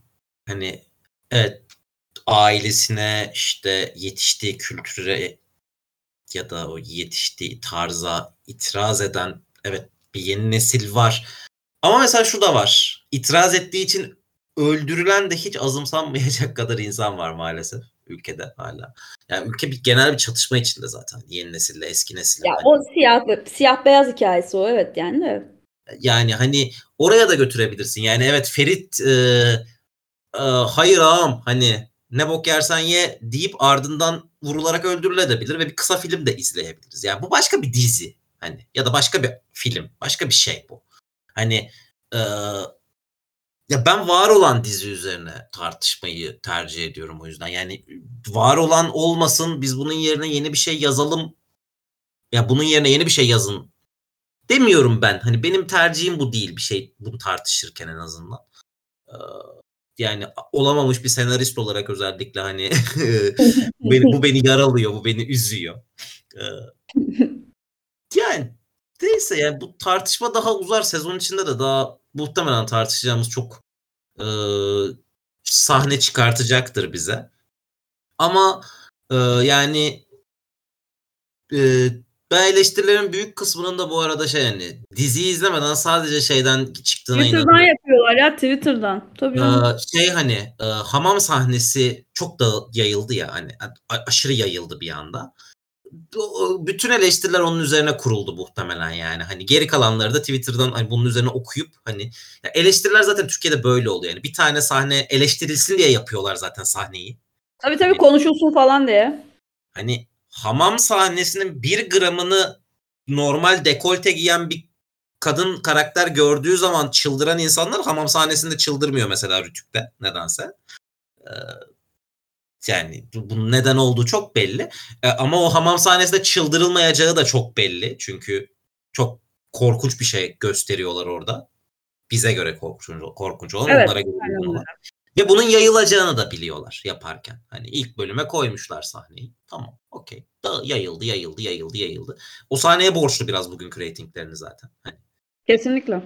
hani evet ailesine işte yetiştiği kültüre ya da o yetiştiği tarza itiraz eden evet bir yeni nesil var. Ama mesela şu da var. İtiraz ettiği için öldürülen de hiç azımsanmayacak *laughs* kadar insan var maalesef ülkede hala. Yani ülke bir genel bir çatışma içinde zaten. Yeni nesille eski nesille. Ya o siyah siyah beyaz hikayesi o evet yani de. Yani hani oraya da götürebilirsin. Yani evet Ferit e, e, hayır ağam hani ne bok yersen ye deyip ardından vurularak öldürülebilir ve bir kısa film de izleyebiliriz. Yani bu başka bir dizi hani ya da başka bir film, başka bir şey bu. Hani e, ya ben var olan dizi üzerine tartışmayı tercih ediyorum o yüzden. Yani var olan olmasın biz bunun yerine yeni bir şey yazalım. Ya bunun yerine yeni bir şey yazın demiyorum ben. Hani benim tercihim bu değil bir şey bunu tartışırken en azından. Yani olamamış bir senarist olarak özellikle hani *laughs* bu beni yaralıyor, bu beni üzüyor. Yani neyse yani bu tartışma daha uzar sezon içinde de daha muhtemelen tartışacağımız çok e, sahne çıkartacaktır bize. Ama e, yani e, ben eleştirilerin büyük kısmının da bu arada şey hani diziyi izlemeden sadece şeyden çıktığına Twitter'dan inanıyorum. yapıyorlar ya Twitter'dan. Tabii. Ee, şey hani e, hamam sahnesi çok da yayıldı ya hani a- aşırı yayıldı bir anda. Bütün eleştiriler onun üzerine kuruldu muhtemelen yani. Hani geri kalanları da Twitter'dan hani bunun üzerine okuyup hani ya eleştiriler zaten Türkiye'de böyle oluyor. Yani bir tane sahne eleştirilsin diye yapıyorlar zaten sahneyi. Tabii tabii konuşulsun falan diye. Hani hamam sahnesinin bir gramını normal dekolte giyen bir kadın karakter gördüğü zaman çıldıran insanlar hamam sahnesinde çıldırmıyor mesela Rütük'te nedense. Ee, yani bu- bunun neden olduğu çok belli. Ee, ama o hamam sahnesinde çıldırılmayacağı da çok belli. Çünkü çok korkunç bir şey gösteriyorlar orada. Bize göre korkunç, korkunç olan Evet, onlara göre olan. Ve bunun yayılacağını da biliyorlar yaparken. Hani ilk bölüme koymuşlar sahneyi. Tamam okey. Da yayıldı yayıldı yayıldı yayıldı. O sahneye borçlu biraz bugünkü reytinglerini zaten. Hani Kesinlikle.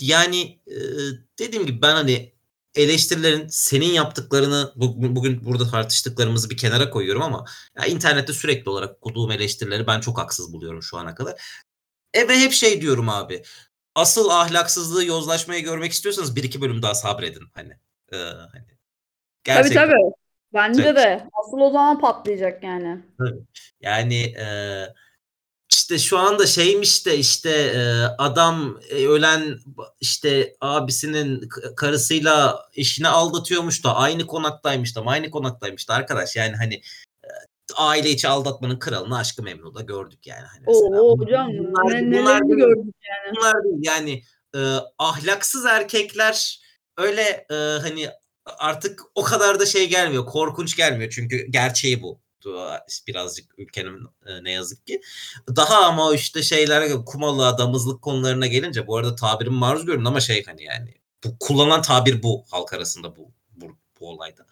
yani e, dediğim gibi ben hani eleştirilerin senin yaptıklarını bu- bugün burada tartıştıklarımızı bir kenara koyuyorum ama ya internette sürekli olarak okuduğum eleştirileri ben çok haksız buluyorum şu ana kadar. E ve hep şey diyorum abi. Asıl ahlaksızlığı yozlaşmayı görmek istiyorsanız bir iki bölüm daha sabredin hani. Ee, hani Tabii tabii. Bence Tabii. de. Asıl o zaman patlayacak yani. Yani e, işte şu anda şeymiş de işte e, adam e, ölen işte abisinin karısıyla eşini aldatıyormuş da aynı konaktaymış da aynı konaktaymış da arkadaş yani hani e, aile içi aldatmanın kralını aşkı memnuda gördük yani. Hani. Oo hocam Bunlar- ne, bunlar değil. gördük. bunlar değil yani e, ahlaksız erkekler öyle e, hani artık o kadar da şey gelmiyor korkunç gelmiyor çünkü gerçeği bu birazcık ülkenin e, ne yazık ki. Daha ama işte şeyler kumalı damızlık konularına gelince bu arada tabirim maruz görün ama şey hani yani bu kullanılan tabir bu halk arasında bu bu, bu olayda.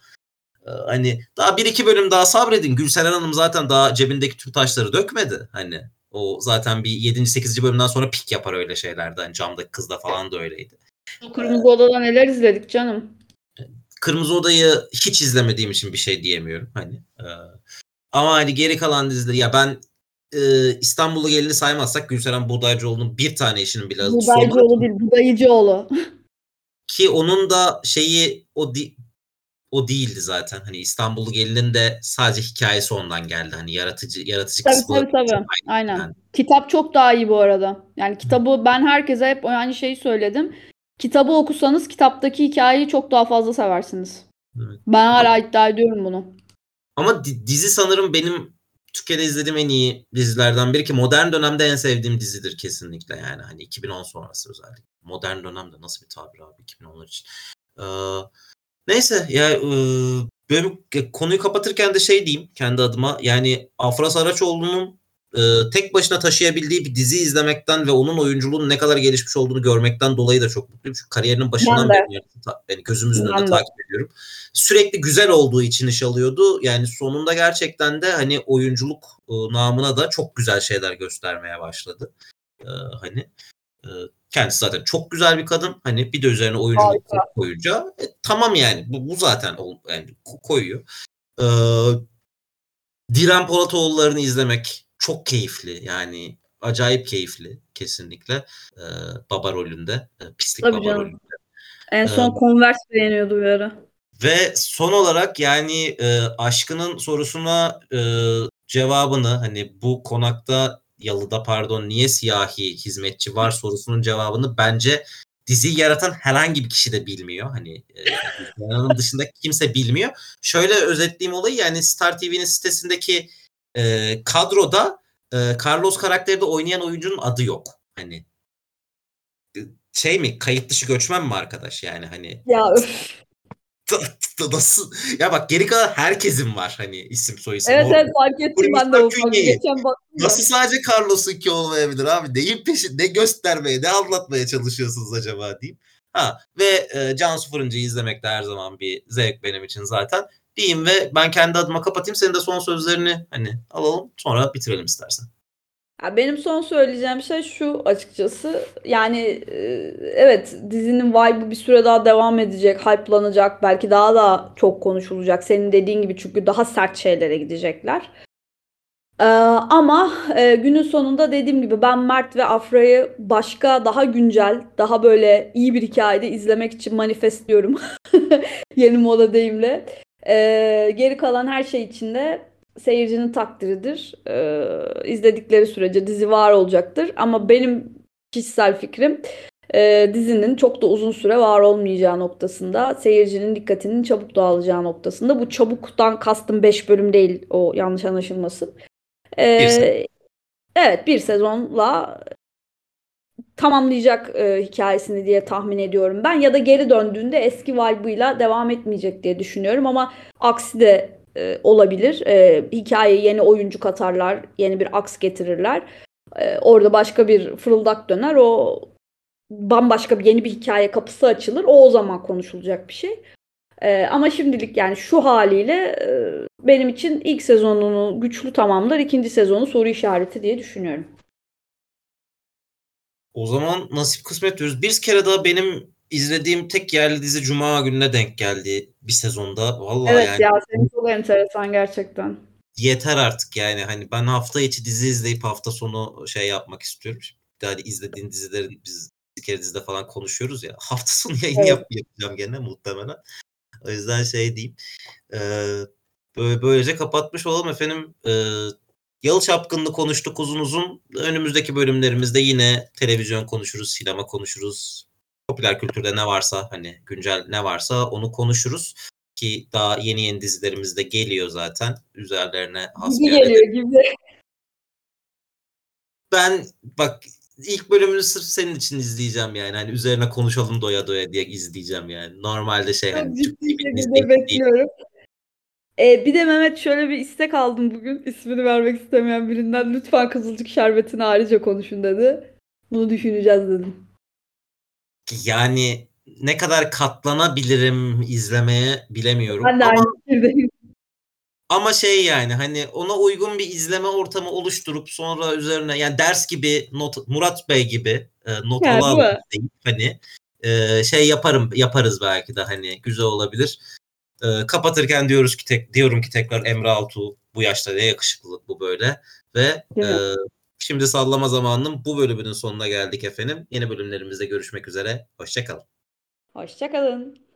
E, Hani daha bir iki bölüm daha sabredin. Gülseren Hanım zaten daha cebindeki tüm taşları dökmedi. Hani o zaten bir 7. 8. bölümden sonra pik yapar öyle şeylerde. Hani camdaki kızda falan da öyleydi. Kırmızı Oda'da neler izledik canım. Kırmızı Oda'yı hiç izlemediğim için bir şey diyemiyorum. Hani e, ama hani geri kalan dizileri ya ben e, İstanbul'u gelini saymazsak Gülseren Buğdaycıoğlu'nun bir tane işinin bile sonu Budayıcıoğlu değil, Budayıcıoğlu. ki onun da şeyi o di- o değildi zaten. Hani İstanbul'u gelinin de sadece hikayesi ondan geldi. Hani yaratıcı yaratıcı Tabii kısmı tabii tabii. Aynen. yani. Kitap çok daha iyi bu arada. Yani kitabı ben herkese hep aynı şeyi söyledim. Kitabı okusanız kitaptaki hikayeyi çok daha fazla seversiniz. Evet. Ben hala iddia ediyorum bunu. Ama di- dizi sanırım benim Türkiye'de izlediğim en iyi dizilerden biri ki modern dönemde en sevdiğim dizidir kesinlikle yani hani 2010 sonrası özellikle. Modern dönemde nasıl bir tabir abi 2010'lar için. Ee, neyse ya e, böyle bir- konuyu kapatırken de şey diyeyim kendi adıma yani Afra Saraçoğlu'nun e, tek başına taşıyabildiği bir dizi izlemekten ve onun oyunculuğunun ne kadar gelişmiş olduğunu görmekten dolayı da çok mutluyum. Çünkü kariyerinin başından Ben beri yani gözümüzün önünde Ben takip ediyorum sürekli güzel olduğu için iş alıyordu. Yani sonunda gerçekten de hani oyunculuk e, namına da çok güzel şeyler göstermeye başladı. E, hani e, kendisi zaten çok güzel bir kadın. Hani bir de üzerine Harika. koyunca e, tamam yani bu, bu zaten ol- yani ko- koyuyor. E, Diren Polatoğulları'nı izlemek çok keyifli. Yani acayip keyifli kesinlikle. E, baba rolünde. e, pislik Tabii baba canım. rolünde. En son Converse beğeniyordu bir ara. Ve son olarak yani e, aşkının sorusuna e, cevabını hani bu konakta yalıda pardon niye siyahi hizmetçi var sorusunun cevabını bence diziyi yaratan herhangi bir kişi de bilmiyor. Hani e, *laughs* dışında kimse bilmiyor. Şöyle özetleyeyim olayı yani Star TV'nin sitesindeki e, kadroda e, Carlos karakterde oynayan oyuncunun adı yok. Hani şey mi kayıt dışı göçmen mi arkadaş yani hani Ya öf. Nasıl? Ya bak geri kalan herkesin var hani isim soy isim. Evet evet fark ettim ben de o. Geçen. Nasıl sadece Carlos'unki olmayabilir abi? Neyin peşin, ne göstermeye, ne anlatmaya çalışıyorsunuz acaba diyeyim. Ha ve e, Cansu Fırıncı'yı izlemek de her zaman bir zevk benim için zaten. Diyeyim ve ben kendi adıma kapatayım. Senin de son sözlerini hani alalım sonra bitirelim istersen. Benim son söyleyeceğim şey şu açıkçası. Yani e, evet dizinin vibe'ı bir süre daha devam edecek, hype'lanacak, belki daha da çok konuşulacak. Senin dediğin gibi çünkü daha sert şeylere gidecekler. Ee, ama e, günün sonunda dediğim gibi ben Mert ve Afra'yı başka daha güncel, daha böyle iyi bir hikayede izlemek için manifestliyorum. *laughs* Yeni moda deyimle. Ee, geri kalan her şey için de seyircinin takdiridir. Ee, izledikleri sürece dizi var olacaktır. Ama benim kişisel fikrim e, dizinin çok da uzun süre var olmayacağı noktasında, seyircinin dikkatinin çabuk dağılacağı noktasında. Bu çabuktan kastım 5 bölüm değil, o yanlış anlaşılmasın. Ee, evet, bir sezonla tamamlayacak e, hikayesini diye tahmin ediyorum ben. Ya da geri döndüğünde eski vibe'ıyla devam etmeyecek diye düşünüyorum ama aksi de e, olabilir. E, hikayeye yeni oyuncu katarlar, yeni bir aks getirirler. E, orada başka bir fırıldak döner. O bambaşka bir yeni bir hikaye kapısı açılır. O o zaman konuşulacak bir şey. E, ama şimdilik yani şu haliyle e, benim için ilk sezonunu güçlü tamamlar, ikinci sezonu soru işareti diye düşünüyorum. O zaman nasip kısmet diyoruz. Bir kere daha benim izlediğim tek yerli dizi Cuma gününe denk geldi bir sezonda. Vallahi Evet yani ya senin çok enteresan gerçekten. yeter artık yani. Hani ben hafta içi dizi izleyip hafta sonu şey yapmak istiyorum. Bir daha izlediğin dizilerin biz bir kere dizide falan konuşuyoruz ya. *laughs* Hafta sonu yayın Evet. yap, yapacağım gene muhtemelen. O yüzden şey diyeyim. Ee, böyle, böylece kapatmış olalım efendim. Ee, Yalı Çapkın'ı konuştuk uzun uzun. Önümüzdeki bölümlerimizde yine televizyon konuşuruz, sinema konuşuruz. Popüler kültürde ne varsa hani güncel ne varsa onu konuşuruz. Ki daha yeni yeni dizilerimiz de geliyor zaten. Üzerlerine Gibi hasbihal geliyor gibi. Ben bak ilk bölümünü sırf senin için izleyeceğim yani. Hani üzerine konuşalım doya doya diye izleyeceğim yani. Normalde şey hani ciddi değil. bekliyorum. Ee, bir de Mehmet şöyle bir istek aldım bugün. İsmini vermek istemeyen birinden. Lütfen Kızılcık Şerbeti'ni ayrıca konuşun dedi. Bunu düşüneceğiz dedim. Yani ne kadar katlanabilirim izlemeye bilemiyorum. Ben de Ama aynı ama şey yani hani ona uygun bir izleme ortamı oluşturup sonra üzerine yani ders gibi not Murat Bey gibi e, not Yani ala bu. ala deyip hani e, şey yaparım yaparız belki de hani güzel olabilir. E, kapatırken diyoruz ki tek diyorum ki tekrar Emre Altuğ bu yaşta ne yakışıklı bu böyle ve e? Şimdi sallama zamanının bu bölümünün sonuna geldik efendim. Yeni bölümlerimizde görüşmek üzere. Hoşçakalın. Hoşçakalın.